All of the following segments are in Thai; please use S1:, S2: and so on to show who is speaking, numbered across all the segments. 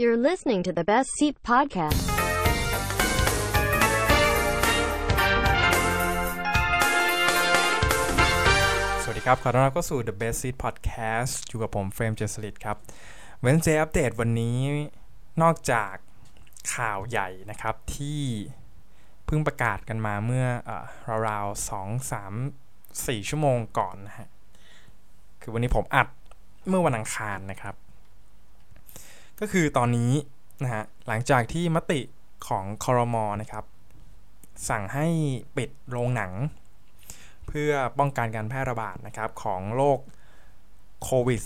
S1: You're listening to the Best Seat Podcast.
S2: สวัสดีครับ ขอต้อนรับเข้าสู่ The Best Seat Podcast อยู่กับผมเฟรมเจสลิดครับ Wednesday Update วันนี้นอกจากข่าวใหญ่นะครับ ที่เพิ่งประกาศกันมาเมื่อออราวๆสองสามสี่ชั่วโมงก่อนนะฮะ คือวันนี้ผมอัดเมื่อวันอังคารนะครับ ก็คือตอนนี้นะฮะหลังจากที่มติของคอรมอนะครับ สั่งให้ปิดโรงหนัง เพื่อป้องกันการแพร่ระบาดนะครับของโรคโควิด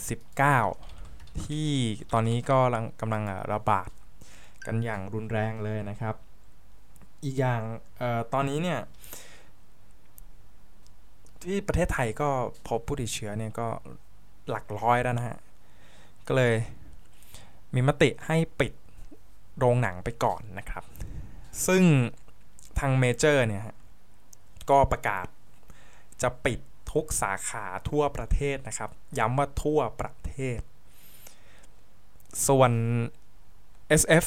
S2: -19 ที่ตอนนี้ก็กำลังระบาดกันอย่างรุนแรงเลยนะครับ อีกอย่างออตอนนี้เนี่ยที่ประเทศไทยก็พบผู้ติดเชื้อเนี่ยก็หลักร้อยแล้วนะฮะ ก็เลย มีมติให้ปิดโรงหนังไปก่อนนะครับ ซึ่งทางเมเจอร์เนี่ยก็ประกาศจะปิดทุกสาขาทั่วประเทศนะครับ ย้ำว่าทั่วประเทศ ส่วน SF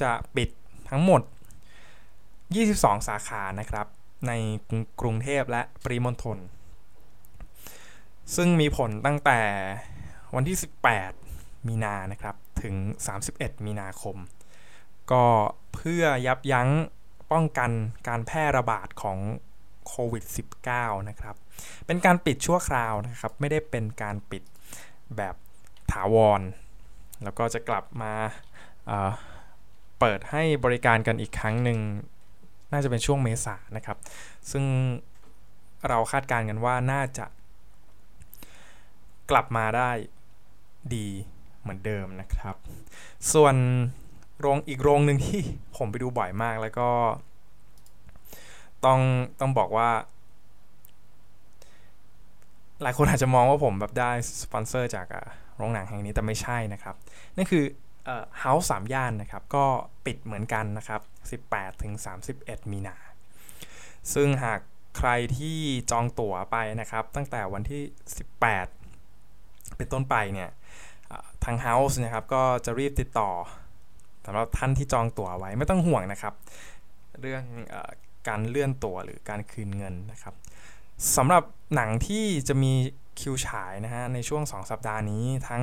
S2: จะปิดทั้งหมด 22 สาขานะครับ ในกรุงเทพและปริมณฑลซึ่งมีผลตั้งแต่วันที่ 18 มีนานะครับถึง 31 มีนาคม ก็เพื่อยับยั้งป้องกันการแพร่ระบาดของโควิด -19 นะครับ เป็นการปิดชั่วคราวนะครับ ไม่ได้เป็นการปิดแบบถาวร แล้วก็จะกลับมาเเปิดให้บริการกันอีกครั้งหนึ่ง น่าจะเป็นช่วงเมษานะครับ ซึ่งเราคาดการณ์กันว่าน่าจะกลับมาได้ดี เหมือนเดิมนะครับ ส่วนโรงอีกโรงหนึ่งที่ผมไปดูบ่อยมากแล้วก็ ต้องต้องบอกว่า หลายคนอาจจะมองว่าผมแบบได้สปอนเซอร์จากโรงหนังแห่งนี้แต่ไม่ใช่นะครับนั่นคือเฮาส์สามย่านนะครับ ก็ปิดเหมือนกันนะครับ 18ถึง31 มีนา ซึ่งหากใครที่จองตั๋วไปนะครับ ตั้งแต่วันที่ 18 เป็นต้นไปเนี่ย ทางเฮาส์นะครับก็จะรีบติดต่อสำหรับท่านที่จองตั๋วไว้ไม่ต้องห่วงนะครับ เรื่องอการเลื่อนตั๋วหรือการคืนเงินนะครับสำหรับหนังที่จะมีคิวฉายนะฮะในช่วง 2 สัปดาห์นี้ทั้ง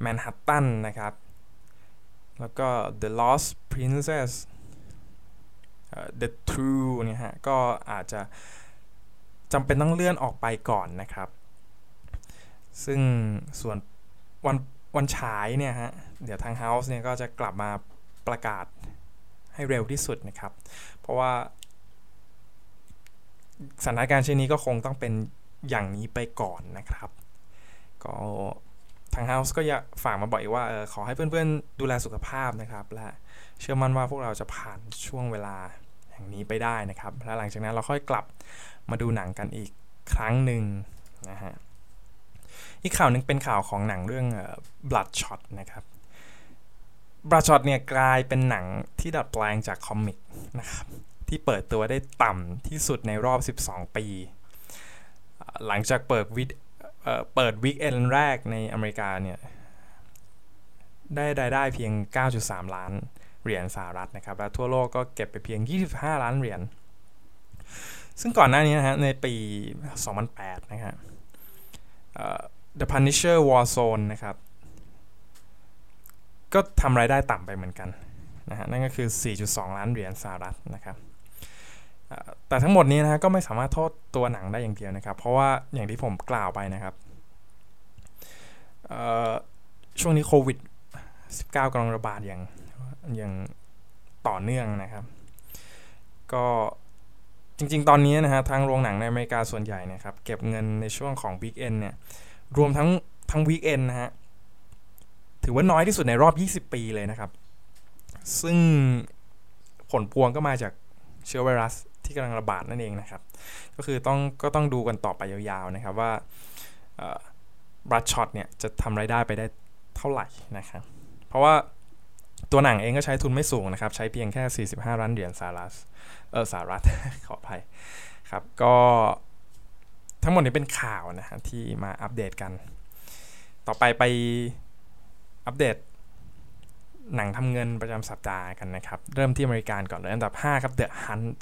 S2: แมนฮัตตันนะครับ แล้วก็ The Lost Princess The True เนี่ยฮะก็อาจจะจำเป็นต้องเลื่อนออกไปก่อนนะครับ ซึ่งส่วน วันวันฉายเนี่ยฮะ เดี๋ยวทาง House เนี่ยก็จะกลับมาประกาศให้เร็วที่สุดนะครับ เพราะว่าสถานการณ์เช่นนี้ก็คงต้องเป็นอย่างนี้ไปก่อนนะครับ ก็ทางเฮาส์ก็อยากฝากมาบอกอีกว่าออขอให้เพื่อนๆ ดูแลสุขภาพนะครับ และเชื่อมั่นว่าพวกเราจะผ่านช่วงเวลาแห่งนี้ไปได้นะครับ และหลังจากนั้นเราค่อยกลับมาดูหนังกันอีกครั้งหนึ่งนะฮะ อีกข่าวหนึ่งเป็นข่าวของหนังเรื่อง Bloodshot นะครับบราชอตเนี่ยกลายเป็นหนังที่ดัดแปลงจากคอมิกนะครับที่เปิดตัวได้ต่ำที่สุดในรอบ 12 ปี หลังจากเปิดวิดเปิดวิกเอนแรกในอเมริกาเนี่ยได้รายได้เพียง 9.3 ล้านเหรียญสหรัฐนะครับ และทั่วโลกก็เก็บไปเพียง 25 ล้านเหรียญ ซึ่งก่อนหน้านี้นะฮะในปี 2008 นะครับ The Punisher Warzone นะครับ ก็ทำรายได้ต่ำไปเหมือนกันนะฮะนั่นก็คือ 4.2 ล้านเหรียญสหรัฐนะครับแต่ทั้งหมดนี้นะฮะก็ไม่สามารถโทษตัวหนังได้อย่างเดียวนะครับ เพราะว่าอย่างที่ผมกล่าวไปนะครับช่วงนี้โควิด 19กำลังระบาดอย่างอย่างต่อเนื่องนะครับ ก็จริงๆ ตอนนี้นะฮะทางโรงหนังในอเมริกาส่วนใหญ่นะครับ เก็บเงินในช่วงของ weekend เนี่ย รวมทั้งทั้ง weekend นะฮะ ถือว่าน้อยที่สุดในรอบ 20 ปีเลยนะครับ ซึ่งผลพวงก็มาจากเชื้อไวรัสที่กำลังระบาดนั่นเองนะครับ ก็คือต้องก็ต้องดูกันต่อไปยาวๆนะครับว่า Bloodshot เนี่ยจะทำรายได้ไปได้เท่าไหร่นะครับ เพราะว่าตัวหนังเองก็ใช้ทุนไม่สูงนะครับ ใช้เพียงแค่ 45 ล้านเหรียญสหรัฐเออสหรัฐขออภัยครับ ก็ ทั้งหมดนี้เป็นข่าวนะฮะที่มาอัปเดตกัน ต่อไปไปอัปเดต หนังทำเงินประจำสัปดาห์กันนะครับ เริ่มที่อเมริกันก่อนเลยอันดับ 5 ครับ The Hunt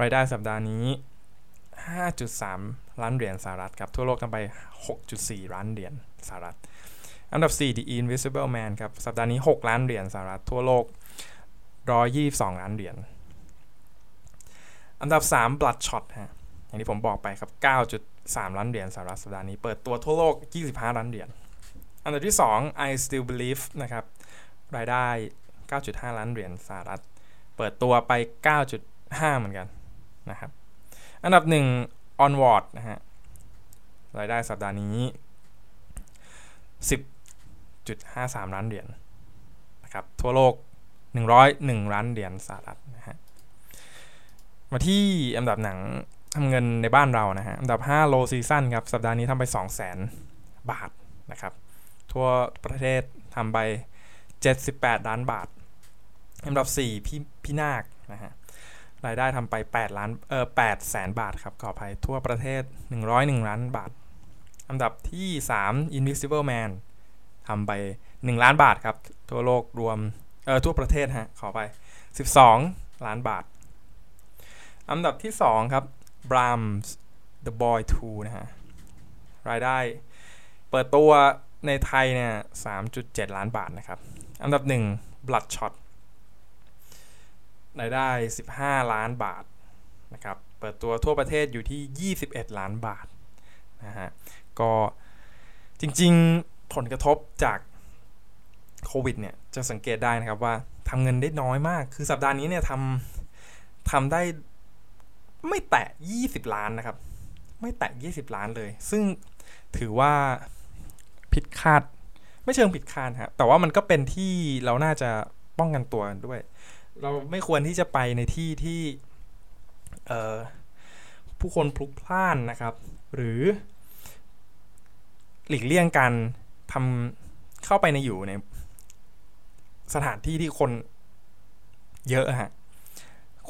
S2: รายได้สัปดาห์นี้ 5.3 ล้านเหรียญสหรัฐครับ ทั่วโลกกันไป 6.4 ล้านเหรียญสหรัฐ อันดับ 4 The Invisible Man ครับ สัปดาห์นี้ 6 ล้านเหรียญสหรัฐ ทั่วโลก 122 ล้านเหรียญ อันดับ 3 Bloodshot ฮะ อย่างที่ผมบอกไปครับ 9.3 ล้านเหรียญสหรัฐสัปดาห์นี้ เปิดตัวทั่วโลก 25 ล้านเหรียญ อันดับที่ 2 I Still Believe นะครับ รายได้ 9.5 ล้านเหรียญสหรัฐ เปิดตัวไป 9.5 เหมือนกันนะครับ อันดับ 1 Onward นะฮะ รายได้สัปดาห์นี้ 10.53 ล้านเหรียญนะครับ ทั่วโลก 101 ล้านเหรียญสหรัฐนะฮะ มาที่อันดับหนัง ทำเงินในบ้านเรานะฮะ อันดับ 5 Low Season ครับ สัปดาห์นี้ทำไป 200,000 บาทนะครับ ทั่วประเทศทำไป 78 ล้านบาท อันดับ 4 พี่พี่นาคนะฮะ รายได้ทำไป 8 ล้าน เออ8แสนบาทครับ ขออภัย ทั่วประเทศ 101 ล้านบาท อันดับที่ 3 Invisible Man ทำไป 1 ล้านบาทครับ ทั่วโลกรวม เออทั่วประเทศฮะ ขอไป 12 ล้านบาทอันดับที่ 2 ครับ Brahms The Boy 2 นะฮะ รายได้เปิดตัวในไทยเนี่ย 3.7 ล้านบาทนะครับ อันดับ 1 Bloodshot รายได้ 15 ล้านบาทนะครับ เปิดตัวทั่วประเทศอยู่ที่ 21 ล้านบาทนะฮะ ก็จริงๆผลกระทบจากโควิดเนี่ย จะสังเกตได้นะครับว่าทำเงินได้น้อยมาก คือสัปดาห์นี้เนี่ยทำทำได้ ไม่แตะ 20 ล้านนะครับ ไม่แตะ 20 ล้านเลย ซึ่งถือว่าผิดคาด ไม่เชิงผิดคาดครับแต่ว่ามันก็เป็นที่เราน่าจะป้องกันตัวกันด้วย เราไม่ควรที่จะไปในที่ที่ผู้คนพลุกพล่านนะครับ หรือ หลีกเลี่ยงการทำเข้าไปในอยู่ในสถานที่ที่คนเยอะฮะ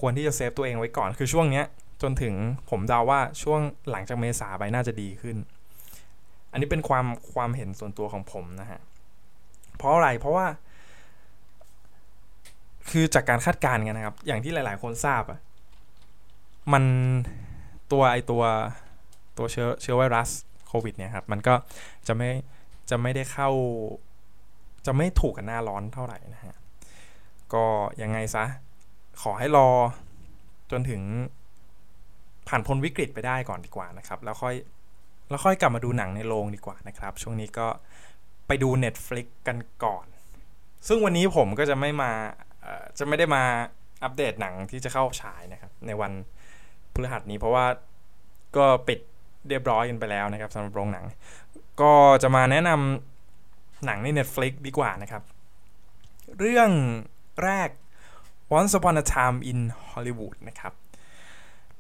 S2: ควรที่จะเซฟตัวเองไว้ก่อน คือช่วงเนี้ย จนถึงผมเดาว่าช่วงหลังจากเมษาไปน่าจะดีขึ้น อันนี้เป็นความความเห็นส่วนตัวของผมนะฮะ เพราะอะไร เพราะว่า คือจากการคาดการณ์กันนะครับ อย่างที่หลาย ๆ คนทราบอะมันตัวไอตัวตัวเชื้อเชื้อไวรัสโควิดเนี่ยครับ มันก็จะไม่จะไม่ได้เข้า จะไม่ถูกกันหน้าร้อนเท่าไหร่นะฮะ ก็ยังไงซะ ขอให้รอจนถึง ผ่านพ้นวิกฤตไปได้ก่อนดีกว่านะครับ แล้วค่อยแล้วค่อยกลับมาดูหนังในโรงดีกว่านะครับ ช่วงนี้ก็ไปดู Netflix กันก่อน ซึ่งวันนี้ผมก็จะไม่มาจะไม่ได้มาอัปเดตหนังที่จะเข้าฉายนะครับ ในวันพฤหัสนี้เพราะว่าก็ปิดเรียบร้อยกันไปแล้วนะครับสำหรับโรงหนัง ก็จะมาแนะนำหนังใน Netflix ดีกว่านะครับ เรื่องแรก Once Upon a Time in Hollywood นะครับ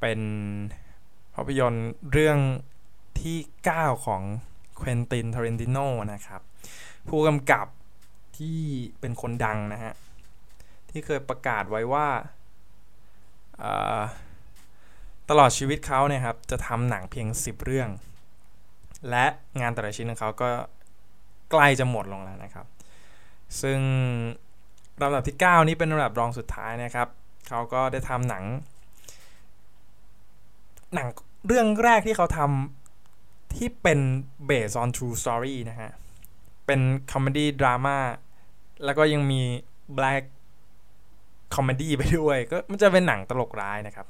S2: เป็นภาพยนตร์เรื่องที่ 9 ของเควินตินทารินติโนนะครับ ผู้กำกับที่เป็นคนดังนะฮะ ที่เคยประกาศไว้ว่าตลอดชีวิตเขาเนี่ยครับ จะทำหนังเพียง 10 เรื่อง และงานแต่ละชิ้นของเขาก็ใกล้จะหมดลงแล้วนะครับ ซึ่งลำดับที่ 9 นี้เป็นลำดับรองสุดท้ายนะครับ เขาก็ได้ทำหนัง หนังเรื่องแรกที่เขาทำที่เป็น based on true story นะฮะ เป็น comedy ดราม่าแล้วก็ยังมี black comedy ไปด้วยก็มันจะเป็นหนังตลกร้ายนะครับ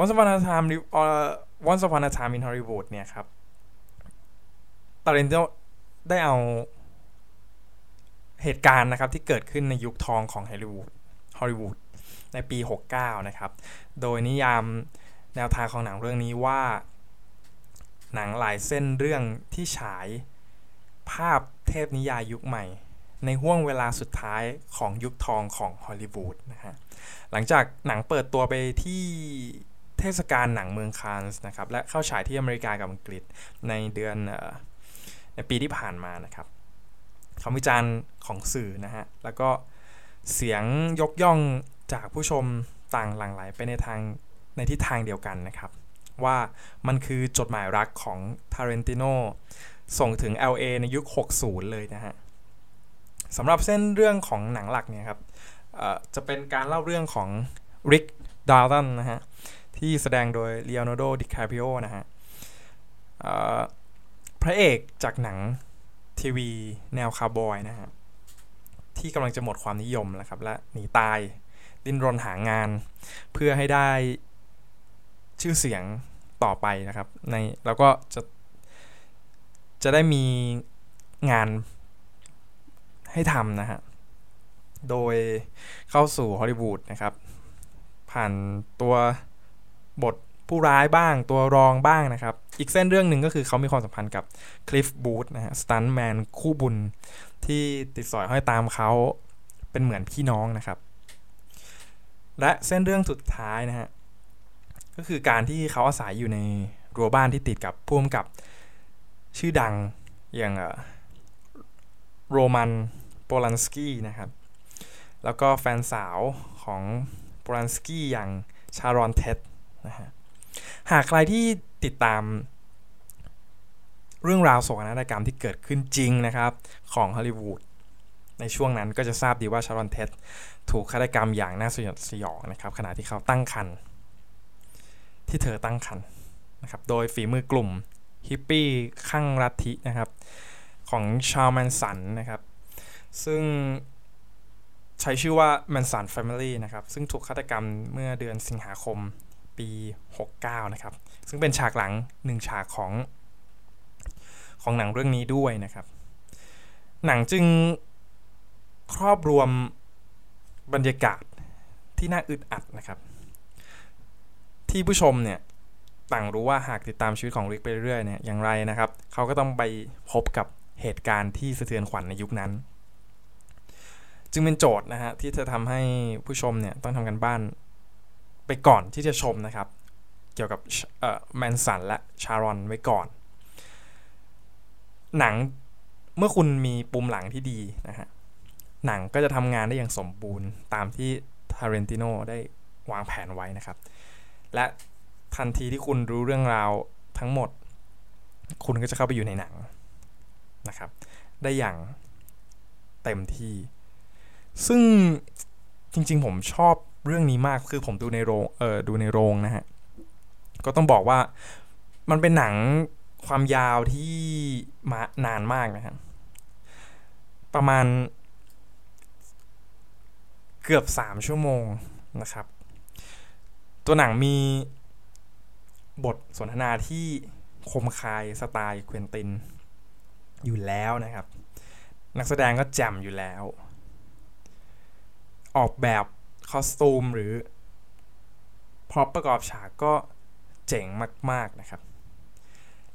S2: Once Upon a Time Once Upon a Time in Hollywood เนี่ยครับตาเรนโตได้เอาเหตุการณ์นะครับที่เกิดขึ้นในยุคทองของฮอลลีวูดฮอลลีวูดในปี 69 นะครับ โดยนิยาม แนวทางของหนังเรื่องนี้ว่า หนังหลายเส้นเรื่องที่ฉาย ภาพเทพนิยายยุคใหม่ ในห่วงเวลาสุดท้ายของยุคทองของฮอลลีวูดนะฮะหลังจากหนังเปิดตัวไปที่เทศกาลหนังเมืองคานส์นะครับและเข้าฉายที่อเมริกากับอังกฤษในเดือนในปีที่ผ่านมานะครับคำวิจารณ์ของสื่อนะฮะแล้วก็เสียงยกย่องจากผู้ชมต่างหลั่งไหลไปในทาง ในทิศทางเดียวกันนะครับ ว่ามันคือจดหมายรักของทาร์เรนติโนส่งถึง LA ในยุค 60 เลยนะฮะสำหรับเส้นเรื่องของหนังหลักเนี่ยครับจะเป็นการเล่าเรื่องของริกดาร์ตันนะฮะที่แสดงโดยเลโอนาร์โด ดิคาปิโอนะฮะพระเอกจากหนังทีวีแนวคาร์บอยนะฮะที่กำลังจะหมดความนิยมแล้วครับ และหนีตาย ดิ้นรนหางาน เพื่อให้ได้ ชื่อเสียงต่อไปนะครับ ในแล้วก็จะจะได้มีงานให้ทำนะฮะ โดยเข้าสู่ฮอลลีวูดนะครับ ผ่านตัวบทผู้ร้ายบ้างตัวรองบ้างนะครับ อีกเส้นเรื่องหนึ่งก็คือเขามีความสัมพันธ์กับคลิฟบูธนะฮะสตันแมนคู่บุญที่ติดสอยห้อยตามเขาเป็นเหมือนพี่น้องนะครับ และเส้นเรื่องสุดท้ายนะฮะ ก็คือการที่เขาอาศัยอยู่ในรั้วบ้านที่ติดกับพ่วงกับชื่อดังอย่างโรมันโปลันสกี้นะครับ แล้วก็แฟนสาวของโปลันสกี้อย่างชารอนเท็ดนะฮะหากใครที่ติดตามเรื่องราวโศกนาฏกรรมที่เกิดขึ้นจริงนะครับ ของฮอลลีวูดในช่วงนั้นก็จะทราบดีว่าชารอนเท็ดถูกฆาตกรรมอย่างน่าสยดสยองนะครับขณะที่เขาตั้งครรภ์ ที่เธอตั้งครรภ์นะครับโดยฝีมือกลุ่มฮิปปี้คลั่งลัทธินะครับของ Charles Manson นะครับ ซึ่งใช้ชื่อว่า Manson Family นะครับ ซึ่งถูกฆาตกรรมเมื่อเดือนสิงหาคมปี 69 นะครับ ซึ่งเป็นฉากหลังหนึ่งฉากของของหนังเรื่องนี้ด้วยนะครับ หนังจึงครอบรวมบรรยากาศที่น่าอึดอัดนะครับ ที่ผู้ชมเนี่ยต่างรู้ว่าหากติดตามชีวิตของริกไปเรื่อยเนี่ยอย่างไรนะครับ เขาก็ต้องไปพบกับเหตุการณ์ที่สะเทือนขวัญในยุคนั้น จึงเป็นโจทย์นะฮะที่จะทำให้ผู้ชมเนี่ยต้องทำกันบ้านไปก่อนที่จะชมนะครับ เกี่ยวกับแมนสันและชารอนไว้ก่อน หนังเมื่อคุณมีปุ่มหลังที่ดีนะฮะหนังก็จะทำงานได้อย่างสมบูรณ์ตามที่ทาร์เรนติโนได้วางแผนไว้นะครับ และทันทีที่คุณรู้เรื่องราวทั้งหมด คุณก็จะเข้าไปอยู่ในหนังนะครับ ได้อย่างเต็มที่ ซึ่งจริงๆ ผมชอบเรื่องนี้มากคือผมดูในโรงเออดูในโรงนะฮะ ก็ต้องบอกว่ามันเป็นหนังความยาวที่มานานมากนะครับ ประมาณเกือบสามชั่วโมงนะครับ ตัวหนังมีบทสนทนาที่คมคายสไตล์เควินติน อยู่แล้วนะครับ นักแสดงก็แจ่มอยู่แล้ว ออกแบบcostume หรือ prop ประกอบฉากก็เจ๋งมาก ๆนะครับ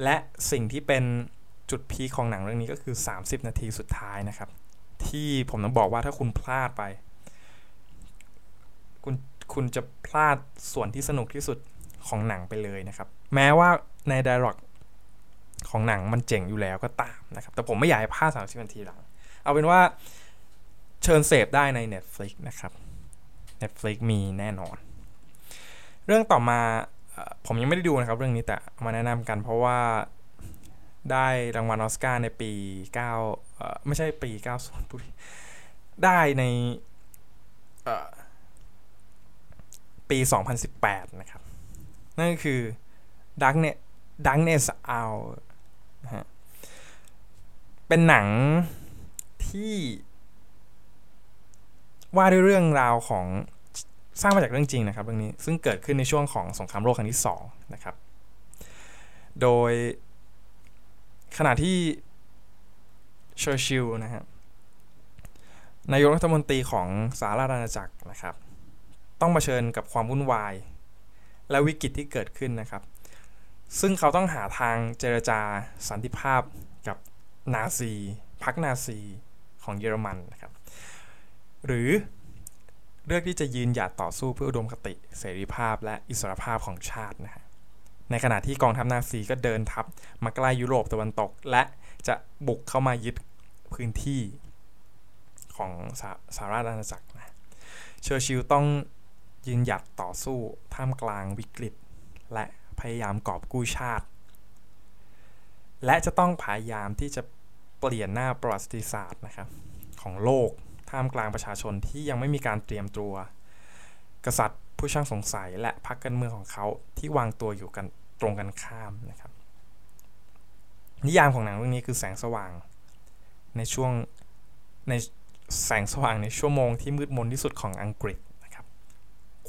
S2: และสิ่งที่เป็นจุด peak ของหนังเรื่องนี้ก็คือ 30 นาทีสุดท้ายนะครับ ที่ผมต้องบอกว่าถ้าคุณพลาดไป คุณจะพลาดส่วนที่สนุกที่สุดของหนังไปเลยนะครับ แม้ว่าใน dialogue ของหนังมันเจ๋งอยู่แล้วก็ตามนะครับ แต่ผมไม่อยากให้พลาด30นาทีหลัง เอาเป็นว่าเชิญเสพได้ใน Netflix นะครับ Netflix มีแน่นอน เรื่องต่อมาผมยังไม่ได้ดูนะครับ เรื่องนี้แต่มาแนะนำกันเพราะว่าได้รางวัลออสการ์ในปี 9 ไม่ใช่ปี 90ปุได้ใน ปี 2018 นะครับ นั่นก็คือ Darkness Darkness Out นะฮะเป็นหนังที่ว่าด้วยเรื่องราวของสร้างมาจากเรื่องจริงนะครับ เรื่องนี้ซึ่งเกิดขึ้นในช่วงของสงครามโลกครั้งที่2นะครับ โดยขณะที่เชอร์ชิลนะฮะนายกรัฐมนตรีของสหราชอาณาจักรนะครับ ต้องมาเชิญกับความวุ่นวาย และวิกฤตที่เกิดขึ้นนะครับ ซึ่งเขาต้องหาทางเจรจาสันติภาพกับนาซีพรรคนาซีของเยอรมันนะครับ หรือเลือกที่จะยืนหยัดต่อสู้เพื่ออุดมคติ เสรีภาพและอิสรภาพของชาตินะฮะในขณะที่กองทัพนาซีก็เดินทัพมาใกล้ยุโรปตะวันตก และจะบุกเข้ามายึดพื้นที่ของสหราชอาณาจักรนะเชอร์ชิลต้อง ยืนหยัดต่อสู้ท่ามกลางวิกฤต และพยายามกอบกู้ชาติ และจะต้องพยายามที่จะเปลี่ยนหน้าประวัติศาสตร์นะครับของโลกท่ามกลางประชาชนที่ยังไม่มีการเตรียมตัว กษัตริย์ผู้ช่างสงสัยและพรรคการเมืองของเขาที่วางตัวอยู่กันตรงกันข้ามนะครับ นิยามของหนังเรื่องนี้คือแสงสว่าง ในช่วงในแสงสว่างในชั่วโมงที่มืดมนที่สุดของอังกฤษ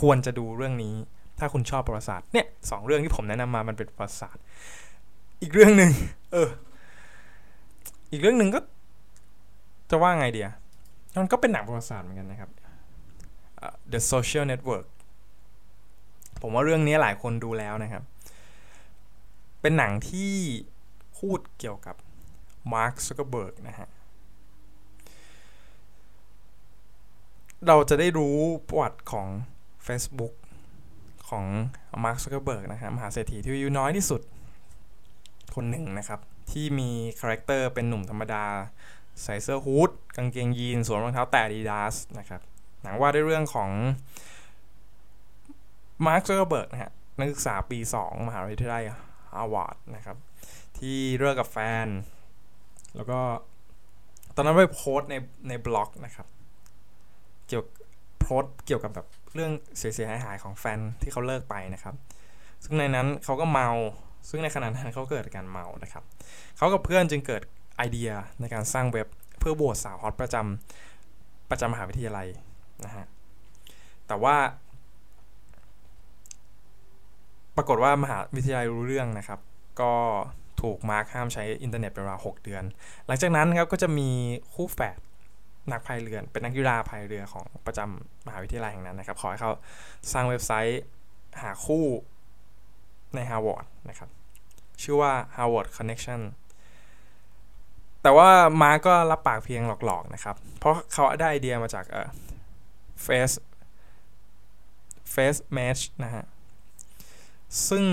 S2: ควรจะดูเรื่องนี้ ถ้าคุณชอบประวัติศาสตร์เนี่ยสองเรื่องที่ผมแนะนำมามันเป็นประวัติศาสตร์ อีกเรื่องหนึ่งเออ อีกเรื่องหนึ่งก็ จะว่าไงเดียมันก็เป็นหนังประวัติศาสตร์เหมือนกันนะครับ uh, The Social Network ผมว่าเรื่องนี้หลายคนดูแล้วนะครับ เป็นหนังที่พูดเกี่ยวกับ Mark Zuckerberg นะฮะ เราจะได้รู้ประวัติของ Facebook ของ Mark Zuckerberg นะครับมหาเศรษฐีที่อายุน้อยที่สุด คนหนึ่งนะครับ ที่มี character เป็นหนุ่มธรรมดา ใส่เสื้อ hood กางเกงยีนสวมรองเท้าแตะดีดาสนะครับ หนังว่าด้วยเรื่องของMark Zuckerberg นะฮะนักศึกษาปี 2 มหาวิทยาลัยฮาร์วาร์ดนะครับ ที่เลิกกับแฟน แล้วก็ตอนนั้นไปโพสในในบล็อกนะครับ เกี่ยวโพสเกี่ยวกับแบบ เรื่องเสียหายหายของแฟนที่เขาเลิกไปนะครับ ซึ่งในนั้นเขาก็เมา ซึ่งในขณะนั้นเขาเกิดการเมานะครับเขากับเพื่อนจึงเกิดไอเดียในการสร้างเว็บเพื่อโหวตสาว hot ประจำประจำมหาวิทยาลัยนะฮะแต่ว่า ปรากฏว่ามหาวิทยาลัยรู้เรื่องนะครับ ก็ถูกมาร์คห้ามใช้อินเทอร์เน็ตเป็นเวลา 6 เดือน หลังจากนั้นครับก็จะมีคู่แฝด นักพายเรือเป็นนักกีฬาพายเรือของประจำมหาวิทยาลัยแห่งนั้นนะครับ ขอให้เขาสร้างเว็บไซต์หาคู่ใน Harvard นะครับ ชื่อว่า Harvard Connection แต่ว่ามาก็รับปากเพียงหลอกๆนะครับ เพราะเขาได้ไอเดียมาจากเอ่อ Face Face Match นะฮะ ซึ่ง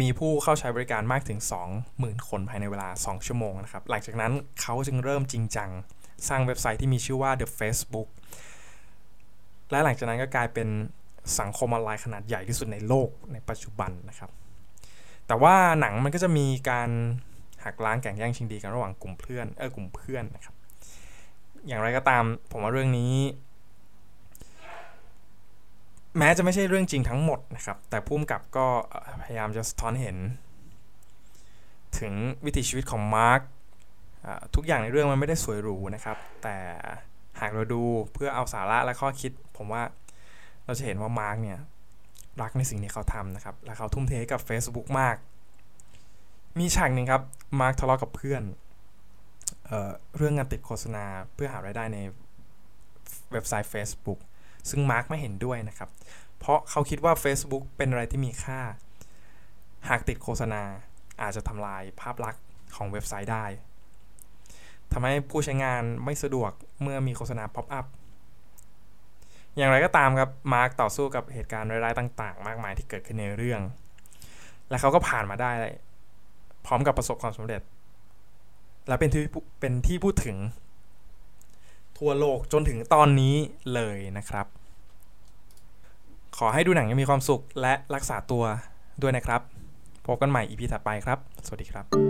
S2: มีผู้เข้าใช้บริการมากถึง 20,000 คนภายในเวลา 2 ชั่วโมงนะครับ หลังจากนั้นเขาจึงเริ่มจริงจัง สร้างเว็บไซต์ที่มีชื่อว่า The Facebook และหลังจากนั้นก็กลายเป็นสังคมออนไลน์ขนาดใหญ่ที่สุดในโลกในปัจจุบันนะครับ แต่ว่าหนังมันก็จะมีการหักล้างแข่งแย่งชิงดีกันระหว่างกลุ่มเพื่อนเออกลุ่มเพื่อนนะครับ อย่างไรก็ตามผมว่าเรื่องนี้ แม้จะไม่ใช่เรื่องจริงทั้งหมดนะครับ แต่พุ่มกับก็พยายามจะสะท้อนเห็น ถึงวิถีชีวิตของมาร์ค ทุกอย่างในเรื่องมันไม่ได้สวยหรูนะครับ แต่หากเราดูเพื่อเอาสาระและข้อคิด ผมว่าเราจะเห็นว่า Mark เนี่ยรักในสิ่งที่เขาทำนะครับ และเขาทุ่มเทกับ Facebook มาก มีฉากหนึ่งครับ Mark ทะเลาะกับเพื่อนเออเรื่องงานติดโฆษณาเพื่อหารายได้ในเว็บไซต์ Facebook ซึ่ง Mark ไม่เห็นด้วยนะครับ เพราะเขาคิดว่า Facebook เป็นอะไรที่มีค่า หากติดโฆษณาอาจจะทำลายภาพลักษณ์ของเว็บไซต์ได้ ทำให้ผู้ใช้งานไม่สะดวกเมื่อมีโฆษณา pop-up อย่างไรก็ตามครับ Mark ต่อสู้กับเหตุการณ์ร้ายๆต่าง ๆ มากมายที่เกิดขึ้นในเรื่อง และเขาก็ผ่านมาได้เลยพร้อมกับประสบความสำเร็จ และเป็นที่เป็นที่พูดถึง ทั่วโลกจนถึงตอนนี้เลยนะครับ ขอให้ดูหนังยังมีความสุขและรักษาตัวด้วยนะครับ พบกันใหม่ EP ถัดไปครับ สวัสดีครับ